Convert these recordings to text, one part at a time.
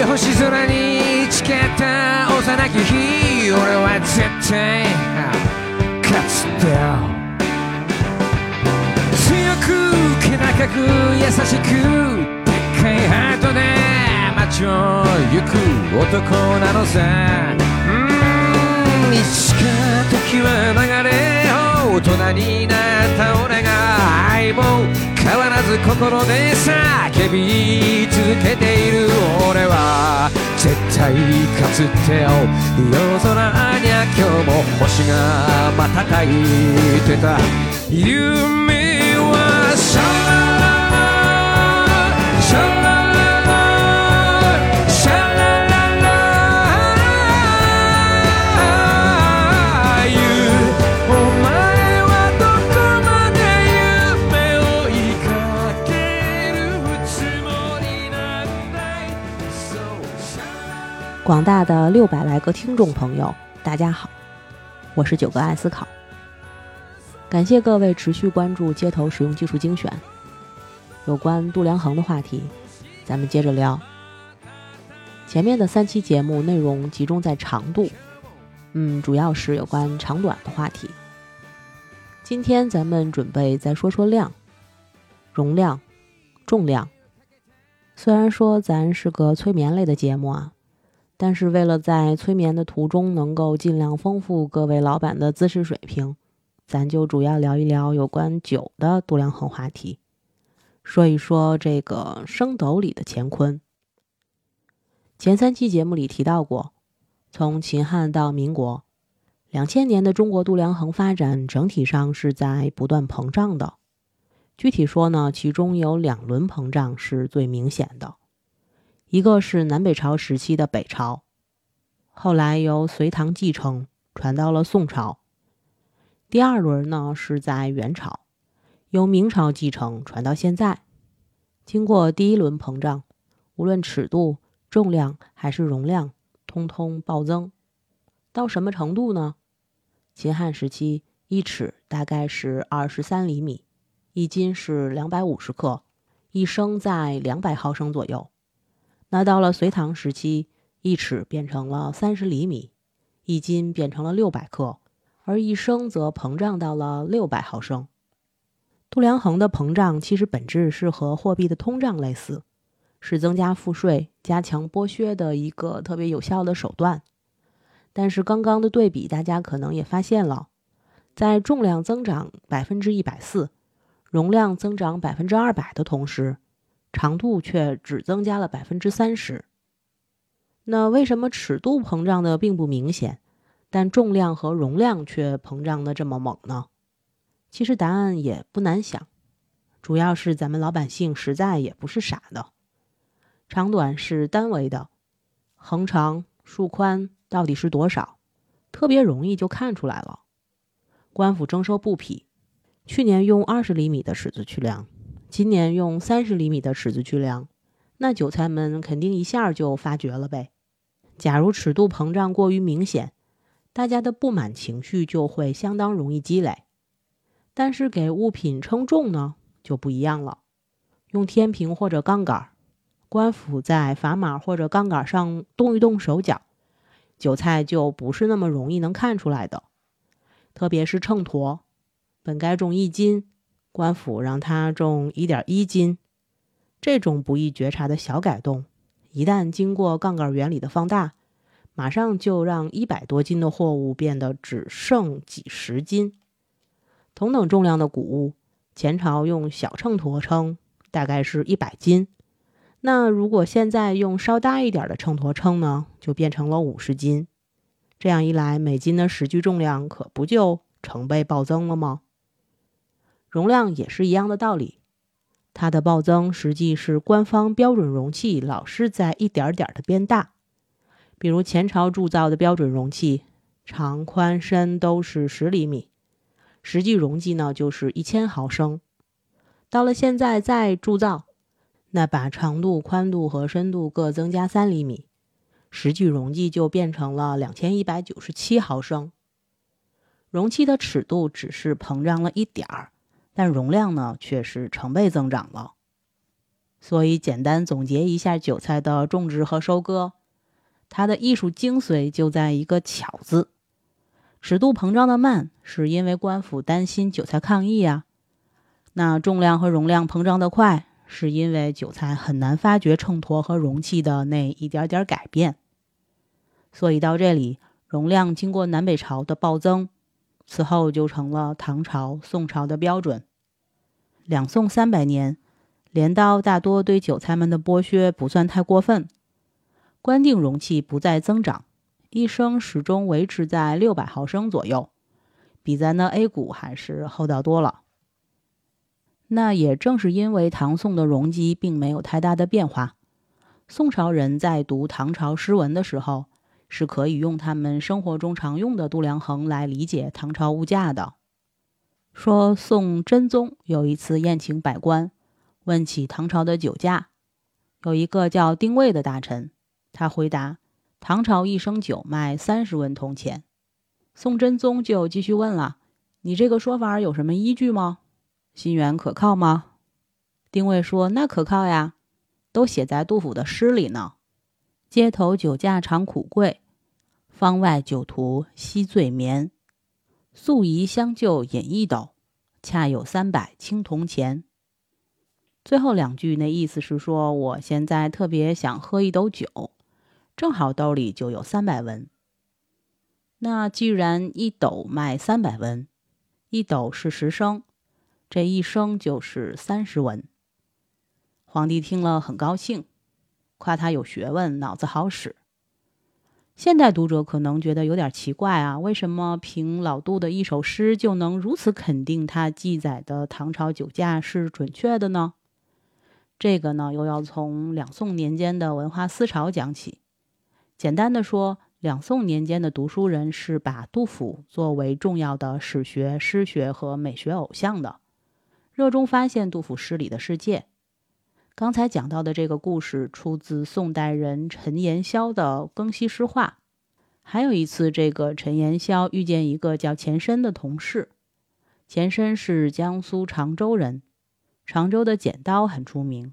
い星空に誓った幼き日俺は絶対勝つってよ。強く気高く優しく。でっかいハートで街を行く男なのさうん。いつか時は流れ大人になった俺が相棒変わらず心で叫び続けている俺は絶対かつてよ夜空にゃ今日も星が瞬いてた夢は广大的六百来个听众朋友，大家好，我是九哥爱思考。感谢各位持续关注街头使用技术精选。有关度量衡的话题，咱们接着聊。前面的三期节目内容集中在长度，嗯，主要是有关长短的话题。今天咱们准备再说说量、容量、重量。虽然说咱是个催眠类的节目啊，但是为了在催眠的途中能够尽量丰富各位老板的姿势水平，咱就主要聊一聊有关酒的度量衡话题，说一说这个升斗里的乾坤。前三期节目里提到过，从秦汉到民国，两千年的中国度量衡发展整体上是在不断膨胀的。具体说呢，其中有两轮膨胀是最明显的。一个是南北朝时期的北朝，后来由隋唐继承，传到了宋朝。第二轮呢是在元朝，由明朝继承，传到现在。经过第一轮膨胀，无论尺度、重量还是容量，通通暴增。到什么程度呢？秦汉时期，一尺大概是二十三厘米，一斤是两百五十克，一升在两百毫升左右。那到了隋唐时期，一尺变成了三十厘米，一斤变成了六百克，而一升则膨胀到了六百毫升。度量衡的膨胀其实本质是和货币的通胀类似，是增加赋税、加强剥削的一个特别有效的手段。但是刚刚的对比，大家可能也发现了，在重量增长百分之一百四，容量增长百分之二百的同时，长度却只增加了百分之三十。那为什么尺度膨胀的并不明显，但重量和容量却膨胀的这么猛呢？其实答案也不难想，主要是咱们老百姓实在也不是傻的。长短是单维的，横长、竖宽到底是多少，特别容易就看出来了。官府征收布匹，去年用二十厘米的尺子去量。今年用三十厘米的尺子去量，那韭菜们肯定一下就发觉了呗。假如尺度膨胀过于明显，大家的不满情绪就会相当容易积累。但是给物品称重呢，就不一样了。用天平或者杠杆，官府在砝码或者杠杆上动一动手脚，韭菜就不是那么容易能看出来的。特别是秤砣，本该重一斤。官府让他重一点一斤，这种不易觉察的小改动，一旦经过杠杆原理的放大，马上就让一百多斤的货物变得只剩几十斤。同等重量的谷物，前朝用小秤砣称，大概是一百斤。那如果现在用稍大一点的秤砣称呢，就变成了五十斤。这样一来，每斤的实际重量可不就成倍暴增了吗？容量也是一样的道理，它的暴增实际是官方标准容器老是在一点点的变大。比如前朝铸造的标准容器，长、宽、深都是十厘米，实际容积呢就是一千毫升。到了现在再铸造，那把长度、宽度和深度各增加三厘米，实际容积就变成了两千一百九十七毫升。容器的尺度只是膨胀了一点儿。但容量呢，却是成倍增长了。所以简单总结一下韭菜的种植和收割，它的艺术精髓就在一个“巧”字。尺度膨胀的慢，是因为官府担心韭菜抗议啊；那重量和容量膨胀的快，是因为韭菜很难发觉秤砣和容器的那一点点改变。所以到这里，容量经过南北朝的暴增，此后就成了唐朝、宋朝的标准。两宋三百年，镰刀大多对韭菜们的剥削不算太过分，官定容器不再增长，一升始终维持在六百毫升左右，比咱的 A 股还是厚道多了。那也正是因为唐宋的容积并没有太大的变化，宋朝人在读唐朝诗文的时候。是可以用他们生活中常用的度量衡来理解唐朝物价的。说宋真宗有一次宴请百官，问起唐朝的酒价，有一个叫丁谓的大臣，他回答：唐朝一升酒卖三十文铜钱。宋真宗就继续问了：“你这个说法有什么依据吗？心源可靠吗？”丁谓说：“那可靠呀，都写在杜甫的诗里呢。”街头酒价常苦贵，方外酒徒惜醉眠。素宜相就饮一斗，恰有三百青铜钱。最后两句那意思是说，我现在特别想喝一斗酒，正好兜里就有三百文。那既然一斗卖三百文，一斗是十升，这一升就是三十文。皇帝听了很高兴。夸他有学问，脑子好使。现代读者可能觉得有点奇怪啊，为什么凭老杜的一首诗就能如此肯定他记载的唐朝酒价是准确的呢？这个呢，又要从两宋年间的文化思潮讲起。简单的说，两宋年间的读书人是把杜甫作为重要的史学、诗学和美学偶像的，热衷发现杜甫诗里的世界。刚才讲到的这个故事出自宋代人陈延霄的《更西诗话》。还有一次，这个陈延霄遇见一个叫钱申的同事。钱申是江苏常州人，常州的剪刀很出名。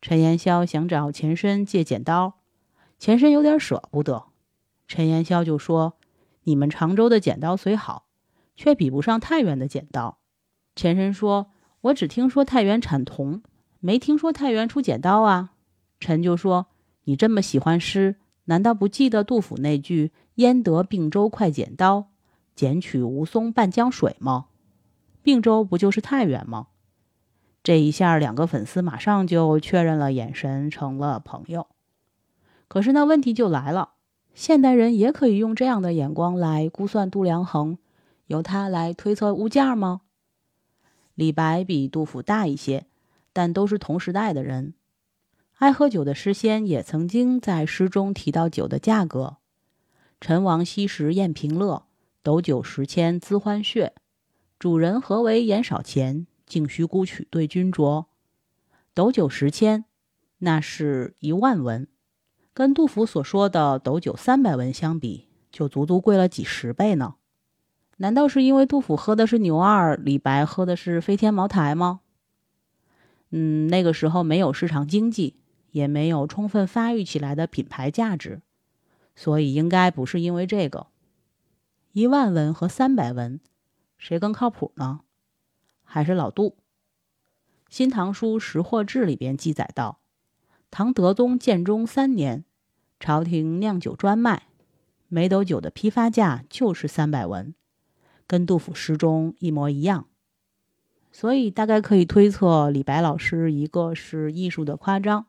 陈延霄想找钱申借剪刀，钱申有点舍不得。陈延霄就说：“你们常州的剪刀虽好，却比不上太原的剪刀。”钱申说：“我只听说太原产铜。”没听说太原出剪刀啊？臣就说：“你这么喜欢诗，难道不记得杜甫那句‘焉得并州快剪刀，剪取吴淞半江水’吗？并州不就是太原吗？”这一下，两个粉丝马上就确认了眼神，成了朋友。可是那问题就来了：现代人也可以用这样的眼光来估算度量衡，由他来推测物价吗？李白比杜甫大一些。但都是同时代的人，爱喝酒的诗仙也曾经在诗中提到酒的价格：“陈王昔时宴平乐，斗酒十千恣欢谑。主人何为言少钱，径须沽取对君酌。”斗酒十千，那是一万文，跟杜甫所说的斗酒三百文相比，就足足贵了几十倍呢。难道是因为杜甫喝的是牛二，李白喝的是飞天茅台吗？嗯，那个时候没有市场经济，也没有充分发育起来的品牌价值，所以应该不是因为这个。一万文和三百文，谁更靠谱呢？还是老杜？《新唐书·识货志》里边记载道：唐德宗建中三年，朝廷酿酒专卖，每斗酒的批发价就是三百文，跟杜甫诗中一模一样。所以大概可以推测，李白老师一个是艺术的夸张，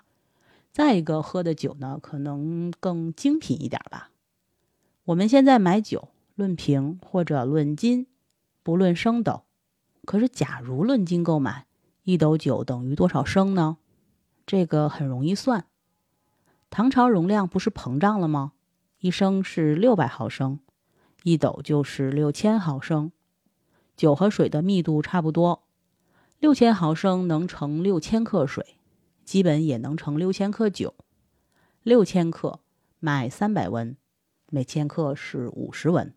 再一个喝的酒呢，可能更精品一点吧。我们现在买酒论瓶或者论斤，不论升斗。可是假如论斤购买，一斗酒等于多少升呢？这个很容易算。唐朝容量不是膨胀了吗？一升是六百毫升，一斗就是六千毫升，酒和水的密度差不多。六千毫升能盛六千克水，基本也能盛六千克酒。六千克卖三百文，每千克是五十文。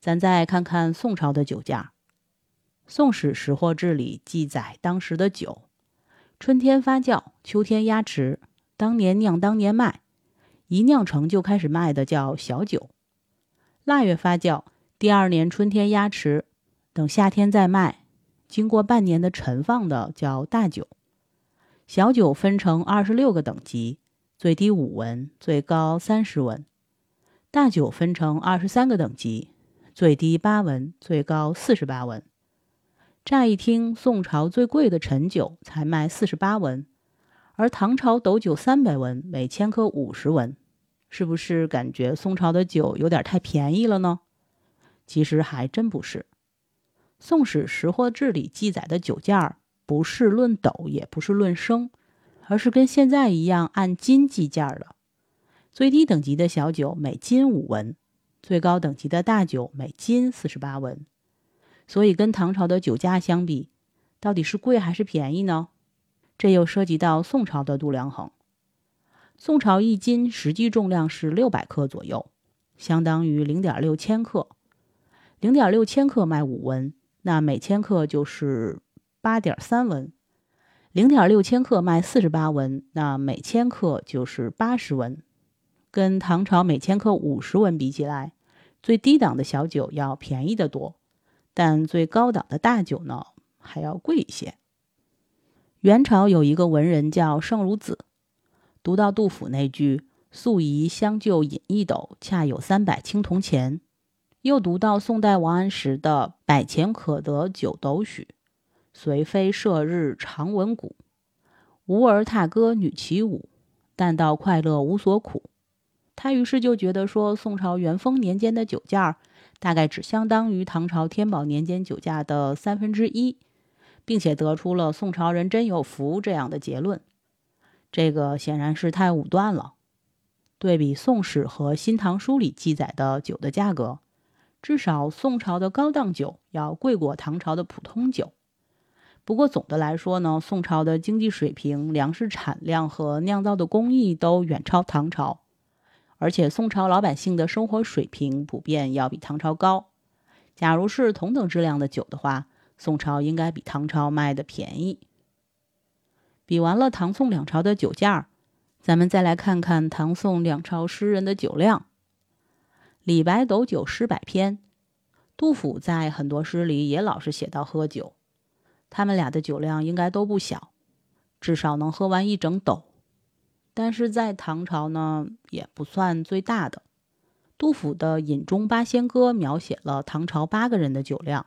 咱再看看宋朝的酒价，《宋史识货志》里记载当时的酒，春天发酵，秋天压池，当年酿当年卖，一酿成就开始卖的叫小酒。腊月发酵，第二年春天压池，等夏天再卖，经过半年的陈放的叫大酒。小酒分成二十六个等级，最低五文，最高三十文。大酒分成二十三个等级，最低八文，最高四十八文。乍一听，宋朝最贵的陈酒才卖四十八文，而唐朝斗酒三百文，每千克五十文，是不是感觉宋朝的酒有点太便宜了呢？其实还真不是，《宋史识货志》里记载的酒价。不是论斗，也不是论升，而是跟现在一样按斤计价的。最低等级的小酒每斤五文，最高等级的大酒每斤四十八文。所以跟唐朝的酒价相比，到底是贵还是便宜呢？这又涉及到宋朝的度量衡。宋朝一斤实际重量是六百克左右，相当于零点六千克。零点六千克卖五文，那每千克就是。八点三文，零点六千克卖四十八文，那每千克就是八十文。跟唐朝每千克五十文比起来，最低档的小酒要便宜得多，但最高档的大酒呢还要贵一些。元朝有一个文人叫盛如子，读到杜甫那句“素宜相就饮一斗，恰有三百青铜钱”，又读到宋代王安石的“百钱可得九斗许”。随飞射日长闻鼓，无儿踏歌女起舞，但道快乐无所苦。他于是就觉得说，宋朝元丰年间的酒价大概只相当于唐朝天宝年间酒价的三分之一，并且得出了“宋朝人真有福”这样的结论。这个显然是太武断了。对比《宋史》和《新唐书》里记载的酒的价格，至少宋朝的高档酒要贵过唐朝的普通酒。不过总的来说呢，宋朝的经济水平、粮食产量和酿造的工艺都远超唐朝，而且宋朝老百姓的生活水平普遍要比唐朝高。假如是同等质量的酒的话，宋朝应该比唐朝卖的便宜。比完了唐宋两朝的酒价，咱们再来看看唐宋两朝诗人的酒量。李白斗酒诗百篇，杜甫在很多诗里也老是写到喝酒。他们俩的酒量应该都不小，至少能喝完一整斗。但是在唐朝呢，也不算最大的。杜甫的《饮中八仙歌》描写了唐朝八个人的酒量：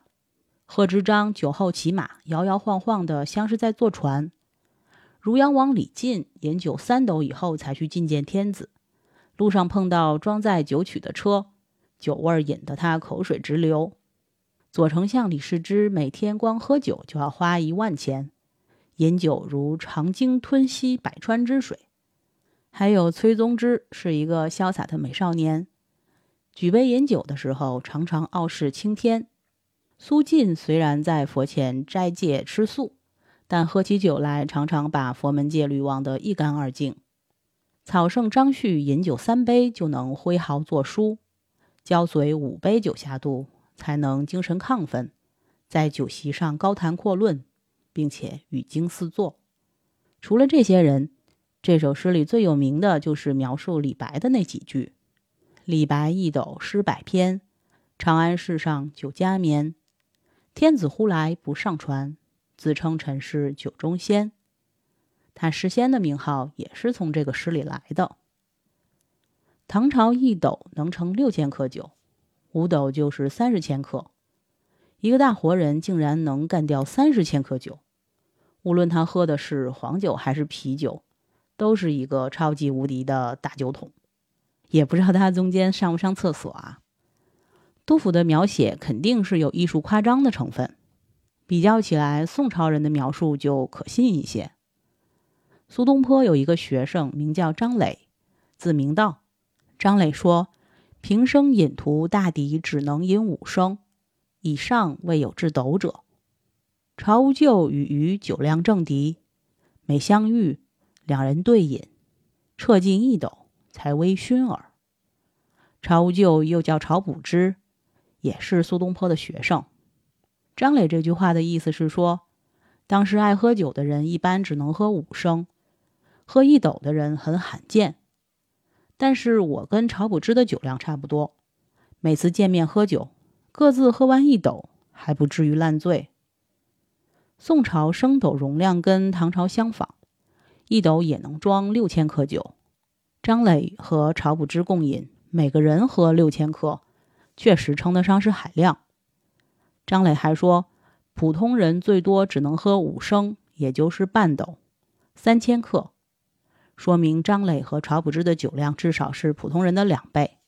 贺知章酒后骑马，摇摇晃晃的，像是在坐船；汝阳王李进饮酒三斗以后才去觐见天子，路上碰到装载酒曲的车，酒味引得他口水直流。左丞相李世之每天光喝酒就要花一万钱，饮酒如长鲸吞吸百川之水。还有崔宗之是一个潇洒的美少年，举杯饮酒的时候常常傲视青天。苏晋虽然在佛前斋戒吃素，但喝起酒来常常把佛门戒律忘得一干二净。草圣张旭饮酒三杯就能挥毫作书，焦嘴五杯酒下肚。才能精神亢奋，在酒席上高谈阔论，并且语惊四座。除了这些人，这首诗里最有名的就是描述李白的那几句：“李白一斗诗百篇，长安市上酒家眠。天子呼来不上船，自称臣是酒中仙。”他诗仙的名号也是从这个诗里来的。唐朝一斗能盛六千克酒。五斗就是三十千克，一个大活人竟然能干掉三十千克酒。无论他喝的是黄酒还是啤酒，都是一个超级无敌的大酒桶。也不知道他中间上不上厕所啊？杜甫的描写肯定是有艺术夸张的成分，比较起来，宋朝人的描述就可信一些。苏东坡有一个学生名叫张磊，字明道。张磊说。平生饮徒大抵只能饮五升，以上未有至斗者。曹无咎与余酒量正敌，每相遇，两人对饮，彻尽一斗，才微醺耳。曹无咎又叫曹补之，也是苏东坡的学生。张磊这句话的意思是说，当时爱喝酒的人一般只能喝五升，喝一斗的人很罕见。但是我跟晁补之的酒量差不多，每次见面喝酒，各自喝完一斗，还不至于烂醉。宋朝升斗容量跟唐朝相仿，一斗也能装六千克酒。张磊和晁补之共饮，每个人喝六千克，确实称得上是海量。张磊还说，普通人最多只能喝五升，也就是半斗，三千克，说明张磊和晁补之的酒量至少是普通人的两倍。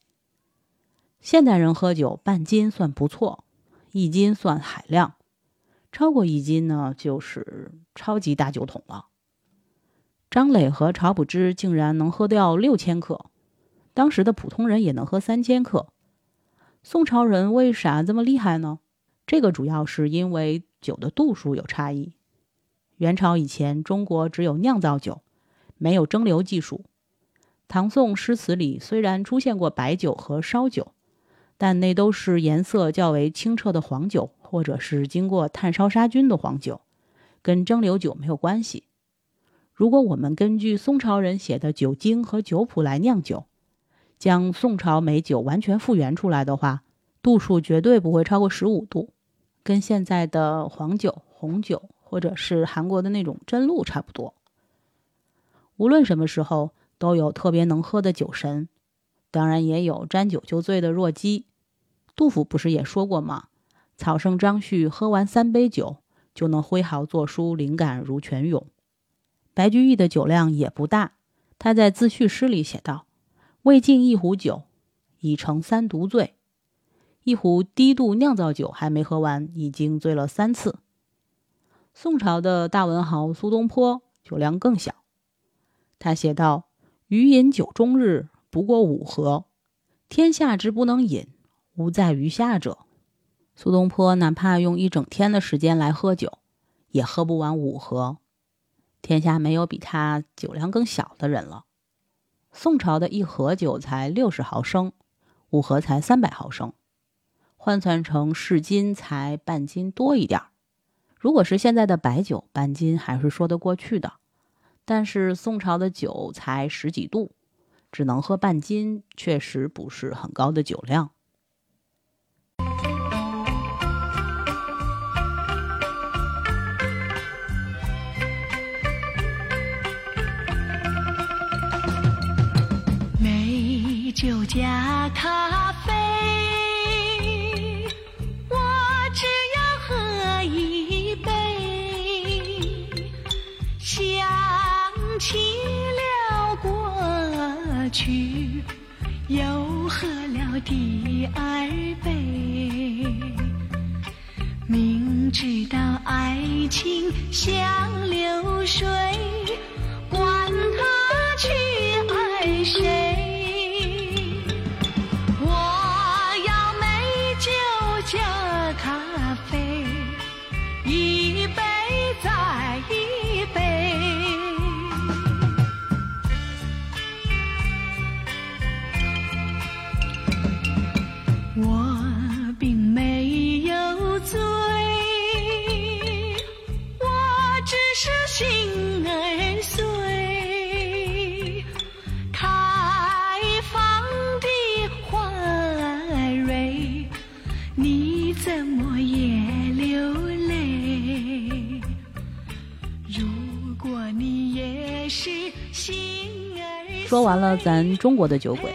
现代人喝酒半斤算不错，一斤算海量，超过一斤呢就是超级大酒桶了。张磊和晁补之竟然能喝掉六千克，当时的普通人也能喝三千克。宋朝人为啥这么厉害呢？这个主要是因为酒的度数有差异。元朝以前，中国只有酿造酒，没有蒸馏技术。唐宋诗词里虽然出现过白酒和烧酒，但那都是颜色较为清澈的黄酒，或者是经过炭烧杀菌的黄酒，跟蒸馏酒没有关系。如果我们根据宋朝人写的酒经和酒谱来酿酒，将宋朝美酒完全复原出来的话，度数绝对不会超过十五度，跟现在的黄酒、红酒或者是韩国的那种真露差不多。无论什么时候都有特别能喝的酒神，当然也有沾酒就醉的弱鸡。杜甫不是也说过吗？草圣张旭喝完三杯酒就能挥毫作书，灵感如泉涌。白居易的酒量也不大，他在自序诗里写道：“未尽一壶酒，已成三毒醉。”一壶低度酿造酒还没喝完，已经醉了三次。宋朝的大文豪苏东坡酒量更小，他写道：“余饮酒终日，不过五合。天下之不能饮，无在于下者。”苏东坡哪怕用一整天的时间来喝酒，也喝不完五合。天下没有比他酒量更小的人了。宋朝的一盒酒才六十毫升，五盒才三百毫升，换算成市斤才半斤多一点儿。如果是现在的白酒，半斤还是说得过去的。但是宋朝的酒才十几度，只能喝半斤，确实不是很高的酒量。美酒加咖又喝了第二杯，明知道爱情像流水，管他去爱谁。说完了咱中国的酒鬼，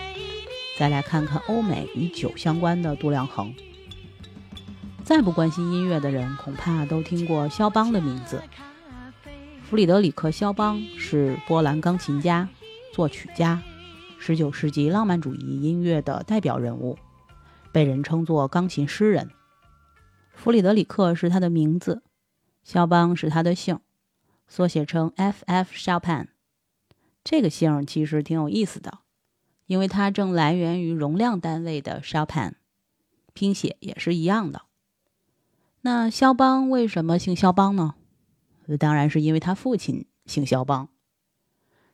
再来看看欧美与酒相关的度量衡。再不关心音乐的人，恐怕都听过肖邦的名字。弗里德里克·肖邦是波兰钢琴家、作曲家，19世纪浪漫主义音乐的代表人物，被人称作“钢琴诗人”。弗里德里克是他的名字，肖邦是他的姓，缩写成 F.F. Chopin。这个姓其实挺有意思的，因为它正来源于容量单位的 Chopin，拼写也是一样的。那肖邦为什么姓肖邦呢？当然是因为他父亲姓肖邦。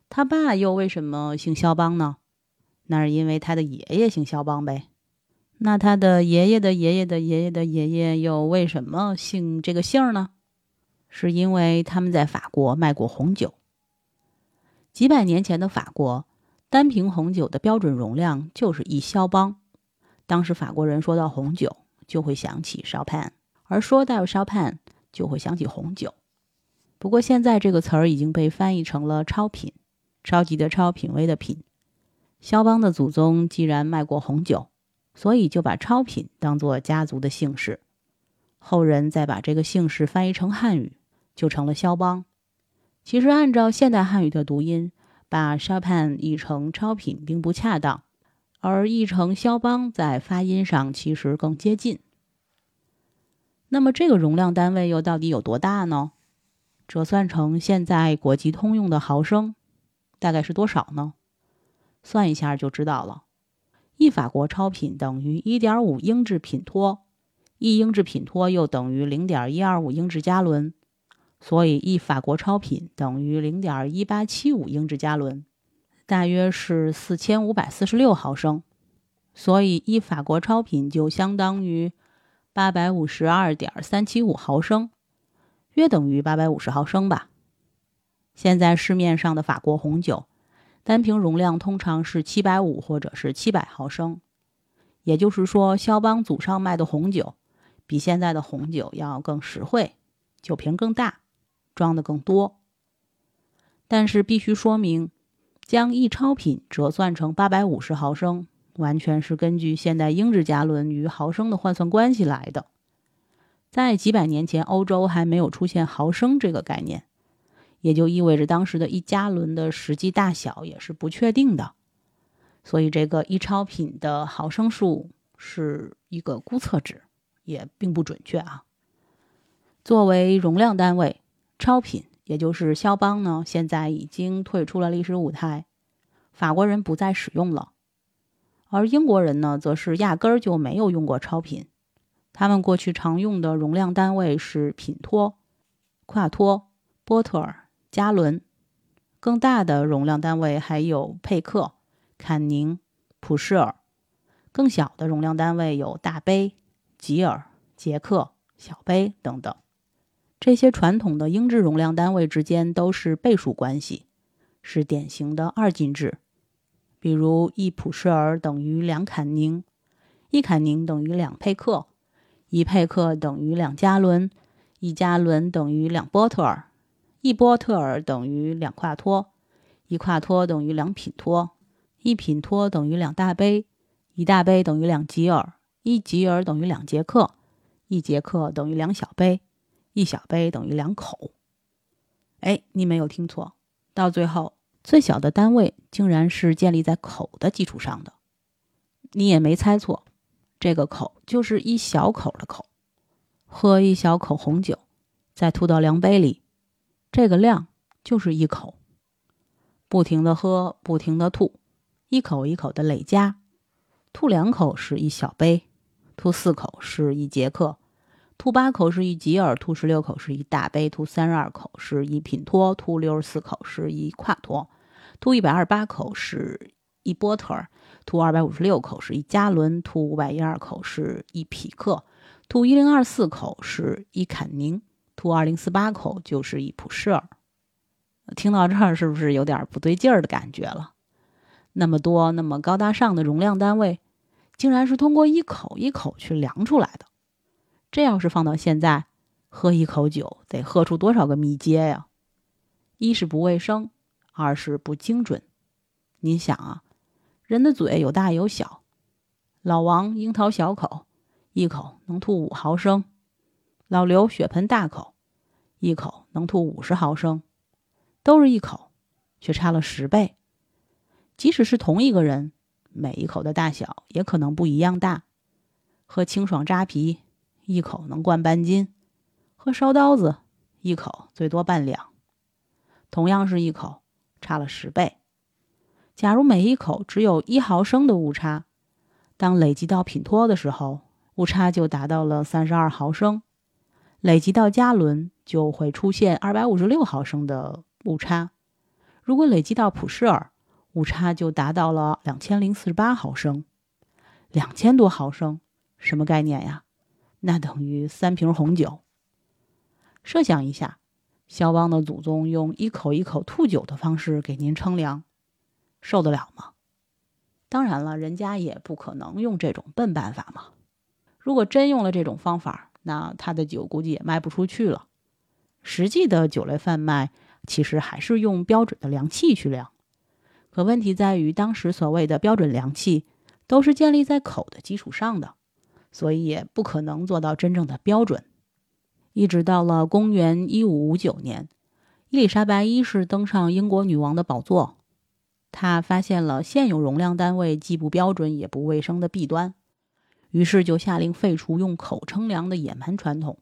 他爸又为什么姓肖邦呢？那是因为他的爷爷姓肖邦呗。那他的爷爷的爷爷的爷爷的爷爷又为什么姓这个姓呢？是因为他们在法国卖过红酒。几百年前的法国，单瓶红酒的标准容量就是一肖邦。当时法国人说到红酒，就会想起烧潘，而说到烧潘，就会想起红酒。不过现在这个词儿已经被翻译成了超品，超级的超，品味的品。肖邦的祖宗既然卖过红酒，所以就把超品当做家族的姓氏。后人再把这个姓氏翻译成汉语，就成了肖邦。其实按照现代汉语的读音，把 Chopin 译成超品并不恰当，而译成肖邦在发音上其实更接近。那么这个容量单位又到底有多大呢？折算成现在国际通用的毫升，大概是多少呢？算一下就知道了。一法国超品等于一点五英制品托，一英制品托又等于零点一二五英制加仑，所以一法国超品等于零点一八七五英制加仑，大约是四千五百四十六毫升。所以一法国超品就相当于八百五十二点三七五毫升，约等于八百五十毫升吧。现在市面上的法国红酒。单瓶容量通常是七百五或者是七百毫升，也就是说，肖邦祖上卖的红酒比现在的红酒要更实惠，酒瓶更大，装的更多。但是必须说明，将一超品折算成八百五十毫升，完全是根据现代英制加仑与毫升的换算关系来的。在几百年前，欧洲还没有出现毫升这个概念。也就意味着当时的一加仑的实际大小也是不确定的，所以这个一超品的毫升数是一个估测值，也并不准确啊。作为容量单位，超品也就是肖邦呢，现在已经退出了历史舞台，法国人不再使用了，而英国人呢，则是压根儿就没有用过超品，他们过去常用的容量单位是品托、夸托、波特尔。加仑，更大的容量单位还有佩克、坎宁、普舍尔；更小的容量单位有大杯、吉尔、杰克、小杯等等。这些传统的英制容量单位之间都是倍数关系，是典型的二进制。比如一普舍尔等于两坎宁，一坎宁等于两佩克，一佩克等于两加仑，一加仑等于两波特尔。一波特尔等于两夸托，一夸托等于两品托，一品托等于两大杯，一大杯等于两吉尔，一吉尔等于两节克，一节克等于两小杯，一小杯等于两口。哎，你没有听错，到最后最小的单位竟然是建立在口的基础上的。你也没猜错，这个口就是一小口的口。喝一小口红酒，再吐到量杯里。这个量就是一口，不停的喝，不停的吐，一口一口的累加，吐两口是一小杯，吐四口是一节课，吐八口是一吉尔，吐十六口是一大杯，吐三十二口是一品托，吐六十四口是一跨托，吐一百二十八口是一波特尔，吐二百五十六口是一加仑，吐五百一二口是一匹克，吐一零二四口是一坎宁。吐二零四八口就是一普舍尔，听到这儿是不是有点不对劲儿的感觉了？那么多那么高大上的容量单位，竟然是通过一口一口去量出来的。这要是放到现在，喝一口酒得喝出多少个密接呀？一是不卫生，二是不精准。您想啊，人的嘴有大有小，老王樱桃小口，一口能吐五毫升。老刘血盆大口，一口能吐五十毫升，都是一口，却差了十倍。即使是同一个人，每一口的大小也可能不一样大。喝清爽扎啤，一口能灌半斤；喝烧刀子，一口最多半两。同样是一口，差了十倍。假如每一口只有一毫升的误差，当累积到品托的时候，误差就达到了三十二毫升。累积到加仑就会出现二百五十六毫升的误差，如果累积到普世尔，误差就达到了两千零四十八毫升，两千多毫升，什么概念呀？那等于三瓶红酒。设想一下，肖邦的祖宗用一口一口吐酒的方式给您称量，受得了吗？当然了，人家也不可能用这种笨办法嘛。如果真用了这种方法，那他的酒估计也卖不出去了。实际的酒类贩卖其实还是用标准的量器去量，可问题在于，当时所谓的标准量器都是建立在口的基础上的，所以也不可能做到真正的标准。一直到了公元一五五九年，伊丽莎白一世登上英国女王的宝座，她发现了现有容量单位既不标准也不卫生的弊端，于是就下令废除用口称量的野蛮传统。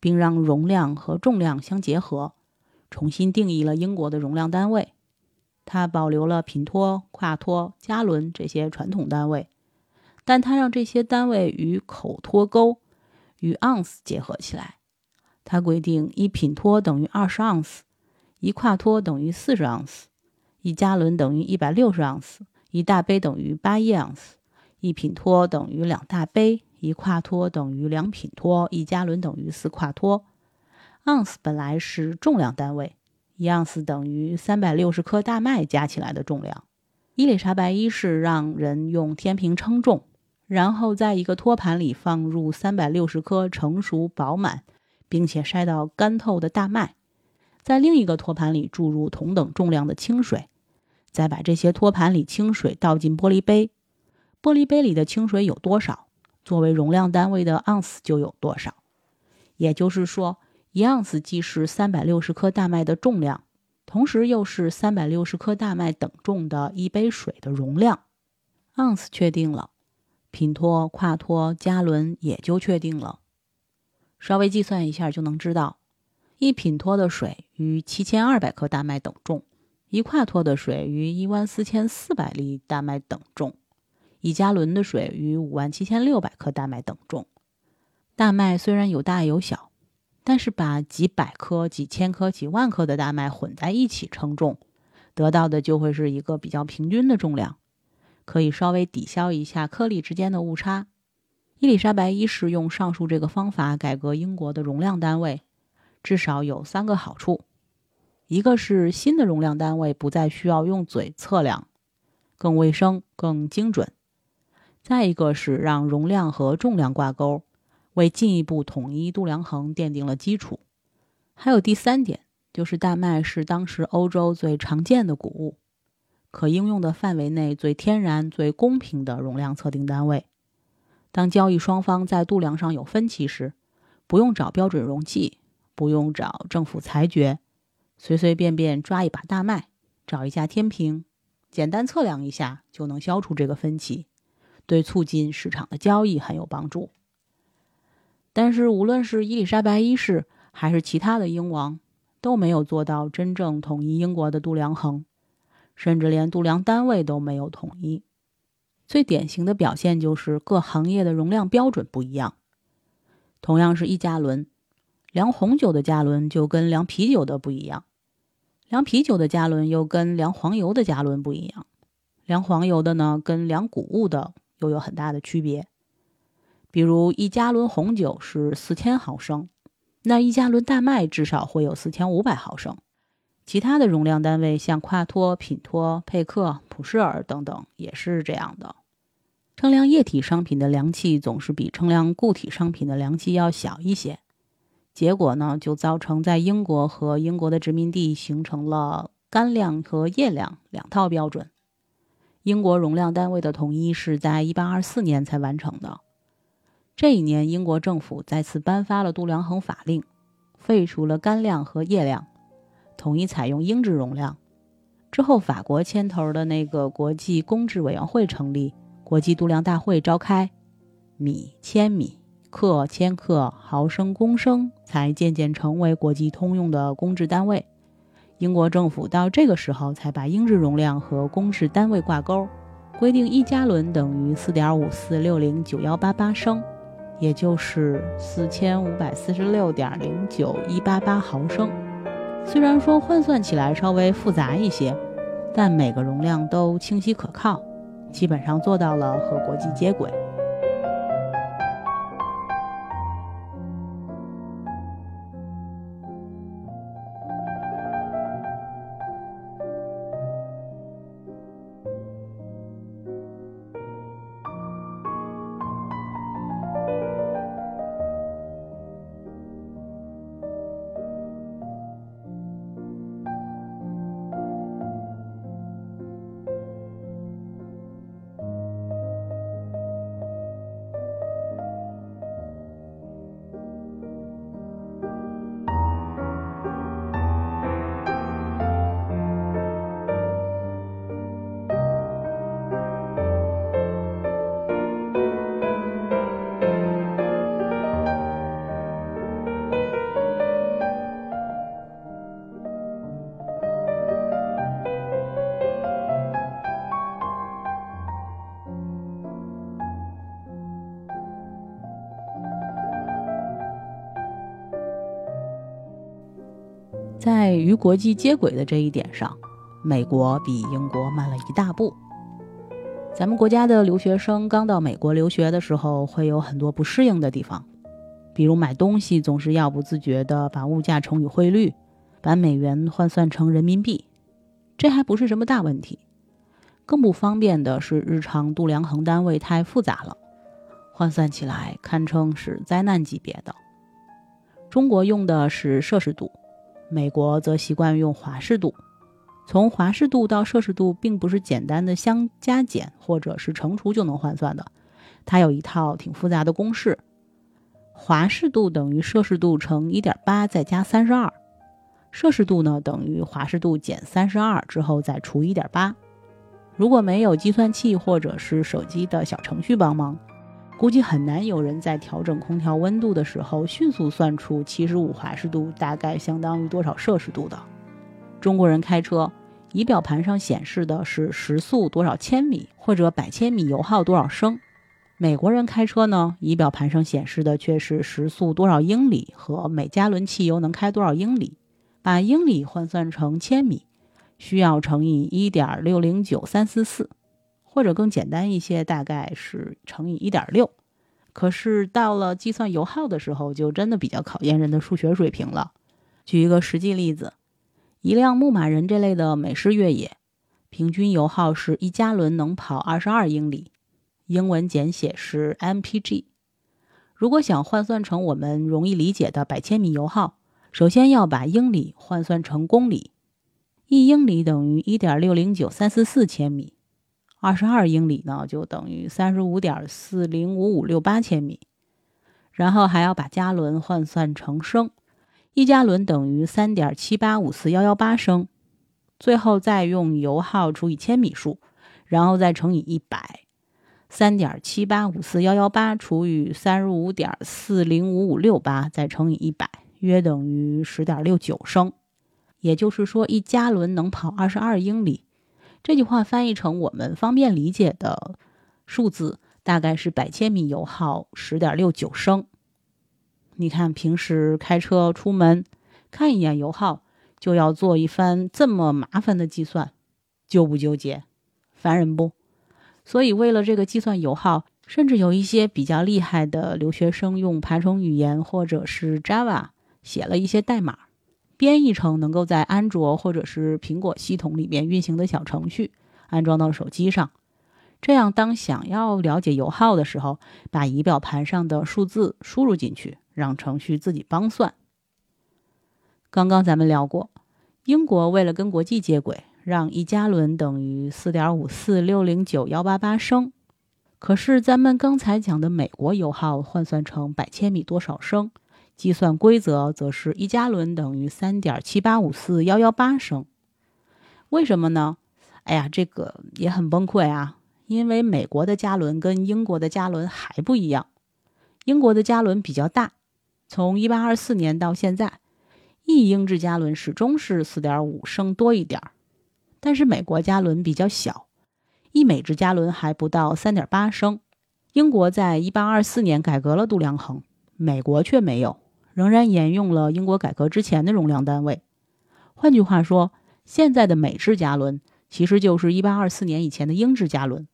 并让容量和重量相结合，重新定义了英国的容量单位。它保留了品托、夸托、加仑这些传统单位，但它让这些单位与口托钩与盎司结合起来。它规定一品托等于二十盎司，一跨托等于四十盎司，一加仑等于一百六十盎司，一大杯等于八一盎司，一品托等于两大杯。一跨托等于两品托，一加仑等于四跨托。盎司本来是重量单位，一盎司等于三百六十颗大麦加起来的重量。伊丽莎白一世让人用天平称重，然后在一个托盘里放入三百六十颗成熟饱满并且筛到干透的大麦，在另一个托盘里注入同等重量的清水，再把这些托盘里清水倒进玻璃杯。玻璃杯里的清水有多少？作为容量单位的盎司就有多少，也就是说，一盎司既是三百六十颗大麦的重量，同时又是三百六十颗大麦等重的一杯水的容量。盎司确定了，品托、夸托、加仑也就确定了。稍微计算一下就能知道，一品托的水与七千二百克大麦等重，一夸托的水与一万四千四百粒大麦等重。一加仑的水与五万七千六百克大麦等重。大麦虽然有大有小，但是把几百颗、几千颗、几万颗的大麦混在一起称重，得到的就会是一个比较平均的重量，可以稍微抵消一下颗粒之间的误差。伊丽莎白一世用上述这个方法改革英国的容量单位，至少有三个好处：一个是新的容量单位不再需要用嘴测量，更卫生、更精准。再一个是让容量和重量挂钩，为进一步统一度量衡奠定了基础。还有第三点，就是大麦是当时欧洲最常见的谷物，可应用的范围内最天然、最公平的容量测定单位。当交易双方在度量上有分歧时，不用找标准容器，不用找政府裁决，随随便便抓一把大麦，找一架天平，简单测量一下，就能消除这个分歧。对促进市场的交易很有帮助，但是无论是伊丽莎白一世还是其他的英王，都没有做到真正统一英国的度量衡，甚至连度量单位都没有统一。最典型的表现就是各行业的容量标准不一样。同样是一加仑，量红酒的加仑就跟量啤酒的不一样，量啤酒的加仑又跟量黄油的加仑不一样，量黄油的呢跟量谷物的。又有很大的区别，比如一加仑红酒是四千毫升，那一加仑大麦至少会有四千五百毫升。其他的容量单位像夸托、品托、佩克、普舍尔等等也是这样的。称量液体商品的量器总是比称量固体商品的量器要小一些，结果呢就造成在英国和英国的殖民地形成了干量和液量两套标准。英国容量单位的统一是在1824年才完成的。这一年，英国政府再次颁发了度量衡法令，废除了干量和液量，统一采用英制容量。之后，法国牵头的那个国际公制委员会成立，国际度量大会召开，米、千米、克、千克、毫升、公升才渐渐成为国际通用的公制单位。英国政府到这个时候才把英制容量和公制单位挂钩，规定一加仑等于四点五四六零九幺八八升，也就是四千五百四十六点零九一八八毫升。虽然说换算起来稍微复杂一些，但每个容量都清晰可靠，基本上做到了和国际接轨。国际接轨的这一点上，美国比英国慢了一大步。咱们国家的留学生刚到美国留学的时候，会有很多不适应的地方，比如买东西总是要不自觉地把物价乘以汇率，把美元换算成人民币，这还不是什么大问题。更不方便的是，日常度量衡单位太复杂了，换算起来堪称是灾难级别的。中国用的是摄氏度，美国则习惯用华氏度。从华氏度到摄氏度，并不是简单的相加减或者是乘除就能换算的，它有一套挺复杂的公式。华氏度等于摄氏度乘一点八再加三十二，摄氏度呢等于华氏度减三十二之后再除一点八。如果没有计算器或者是手机的小程序帮忙，估计很难有人在调整空调温度的时候迅速算出七十五华氏度大概相当于多少摄氏度的。中国人开车，仪表盘上显示的是时速多少千米或者百千米油耗多少升；美国人开车呢，仪表盘上显示的却是时速多少英里和每加仑汽油能开多少英里。把英里换算成千米，需要乘以一点六零九三四四，或者更简单一些，大概是乘以一点六。可是到了计算油耗的时候，就真的比较考验人的数学水平了。举一个实际例子。一辆牧马人这类的美式越野，平均油耗是一加仑能跑二十二英里，英文简写是 mpg。如果想换算成我们容易理解的百千米油耗，首先要把英里换算成公里，一英里等于一点六零九三四四千米，二十二英里呢就等于三十五点四零五五六八千米，然后还要把加仑换算成升。一加仑等于三点七八五四幺幺八升，最后再用油耗除以千米数，然后再乘以一百。三点七八五四幺幺八除以三十五点四零五五六八，再乘以一百，约等于十点六九升。也就是说，一加仑能跑二十二英里。这句话翻译成我们方便理解的数字，大概是百千米油耗十点六九升。你看，平时开车出门，看一眼油耗，就要做一番这么麻烦的计算，纠不纠结？烦人不？所以，为了这个计算油耗，甚至有一些比较厉害的留学生用爬虫语言或者是 Java 写了一些代码，编译成能够在安卓或者是苹果系统里面运行的小程序，安装到手机上。这样，当想要了解油耗的时候，把仪表盘上的数字输入进去。让程序自己帮算。刚刚咱们聊过，英国为了跟国际接轨，让一加仑等于四点五四六零九幺八八升。可是咱们刚才讲的美国油耗换算成百千米多少升，计算规则则是一加仑等于三点七八五四幺幺八升。为什么呢？哎呀，这个也很崩溃啊！因为美国的加仑跟英国的加仑还不一样，英国的加仑比较大。从一八二四年到现在，一英制加仑始终是四点五升多一点儿，但是美国加仑比较小，一美制加仑还不到三点八升。英国在一八二四年改革了度量衡，美国却没有，仍然沿用了英国改革之前的容量单位。换句话说，现在的美制加仑其实就是一八二四年以前的英制加仑。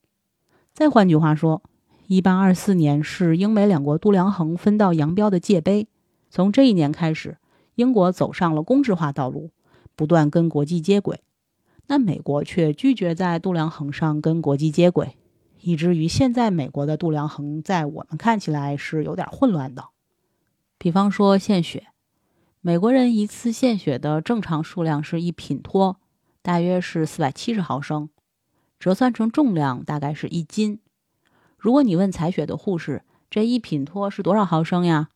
再换句话说。一八二四年是英美两国度量衡分道扬镳的界碑。从这一年开始，英国走上了公制化道路，不断跟国际接轨。那美国却拒绝在度量衡上跟国际接轨，以至于现在美国的度量衡在我们看起来是有点混乱的。比方说献血，美国人一次献血的正常数量是一品托，大约是四百七十毫升，折算成重量大概是一斤。如果你问采血的护士，这一品托是多少毫升呀？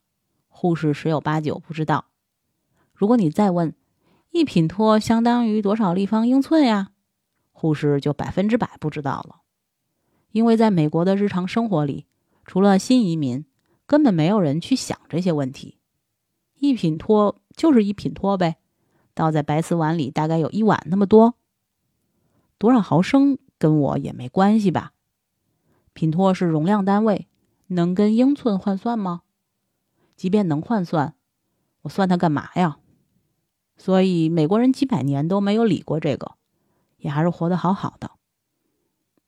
护士十有八九不知道。如果你再问，一品托相当于多少立方英寸呀？护士就百分之百不知道了。因为在美国的日常生活里，除了新移民，根本没有人去想这些问题。一品托就是一品托呗，倒在白瓷碗里大概有一碗那么多。多少毫升跟我也没关系吧？品托是容量单位，能跟英寸换算吗？即便能换算，我算它干嘛呀？所以美国人几百年都没有理过这个，也还是活得好好的。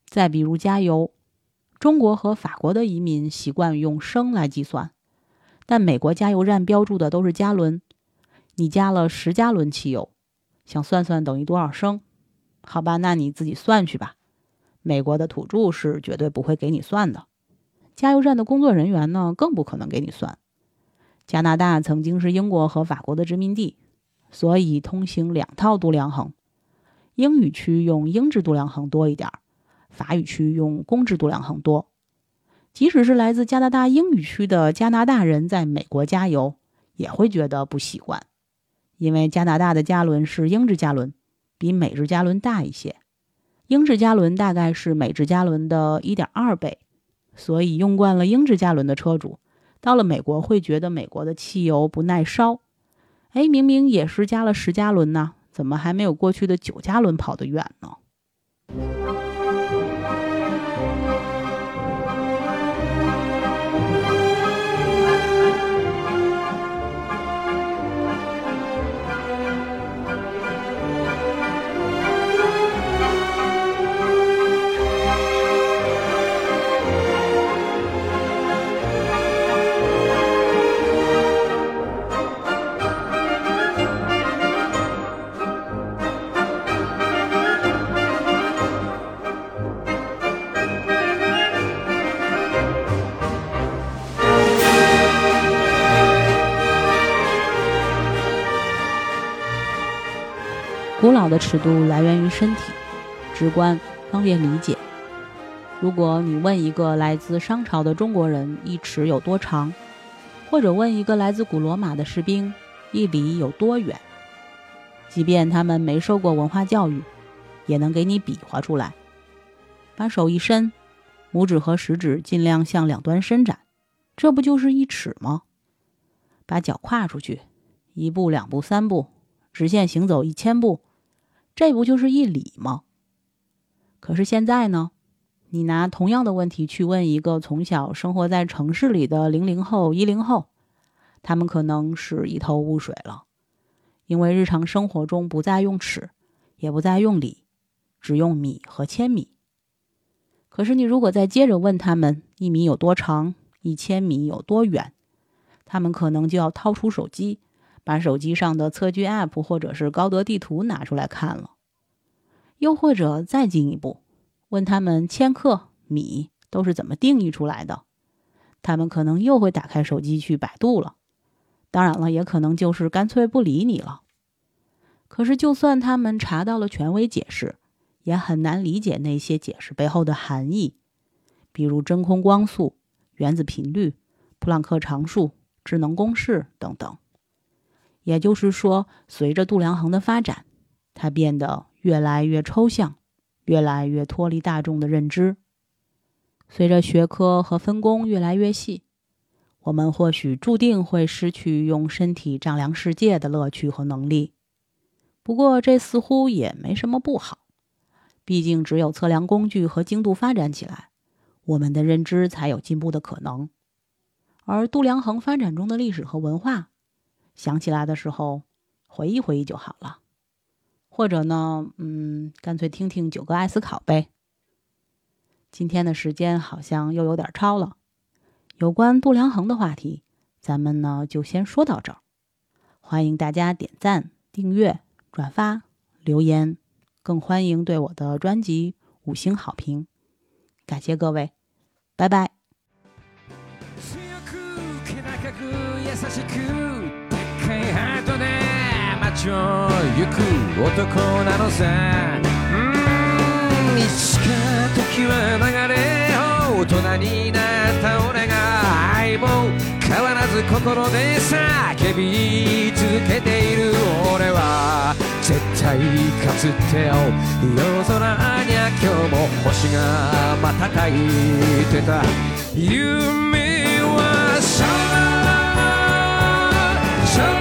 再比如加油，中国和法国的移民习惯用升来计算，但美国加油站标注的都是加仑。你加了十加仑汽油，想算算等于多少升？好吧，那你自己算去吧。美国的土著是绝对不会给你算的，加油站的工作人员呢，更不可能给你算。加拿大曾经是英国和法国的殖民地，所以通行两套度量衡。英语区用英制度量衡多一点儿，法语区用公制度量衡多。即使是来自加拿大英语区的加拿大人，在美国加油也会觉得不习惯，因为加拿大的加仑是英制加仑，比美制加仑大一些。英制加仑大概是美制加仑的一点二倍，所以用惯了英制加仑的车主，到了美国会觉得美国的汽油不耐烧。哎，明明也是加了十加仑呢，怎么还没有过去的九加仑跑得远呢？的尺度来源于身体，直观方便理解。如果你问一个来自商朝的中国人一尺有多长，或者问一个来自古罗马的士兵一里有多远，即便他们没受过文化教育，也能给你比划出来。把手一伸，拇指和食指尽量向两端伸展，这不就是一尺吗？把脚跨出去，一步、两步、三步，直线行走一千步。这不就是一里吗？可是现在呢，你拿同样的问题去问一个从小生活在城市里的零零后、一零后，他们可能是一头雾水了，因为日常生活中不再用尺，也不再用里，只用米和千米。可是你如果再接着问他们一米有多长，一千米有多远，他们可能就要掏出手机。把手机上的测距 App 或者是高德地图拿出来看了，又或者再进一步，问他们千克米都是怎么定义出来的，他们可能又会打开手机去百度了。当然了，也可能就是干脆不理你了。可是，就算他们查到了权威解释，也很难理解那些解释背后的含义，比如真空光速、原子频率、普朗克常数、智能公式等等。也就是说，随着度量衡的发展，它变得越来越抽象，越来越脱离大众的认知。随着学科和分工越来越细，我们或许注定会失去用身体丈量世界的乐趣和能力。不过，这似乎也没什么不好。毕竟，只有测量工具和精度发展起来，我们的认知才有进步的可能。而度量衡发展中的历史和文化。想起来的时候，回忆回忆就好了，或者呢，嗯，干脆听听九哥爱思考呗。今天的时间好像又有点超了，有关度量衡的话题，咱们呢就先说到这儿。欢迎大家点赞、订阅、转发、留言，更欢迎对我的专辑五星好评。感谢各位，拜拜。イハートで街を行く男なのさ。うんいつか時は流れ大人になった俺が。愛も変わらず心で叫び続けている俺は。絶対かつてよ夜空にゃ今日も星が瞬いてた。夢は空空。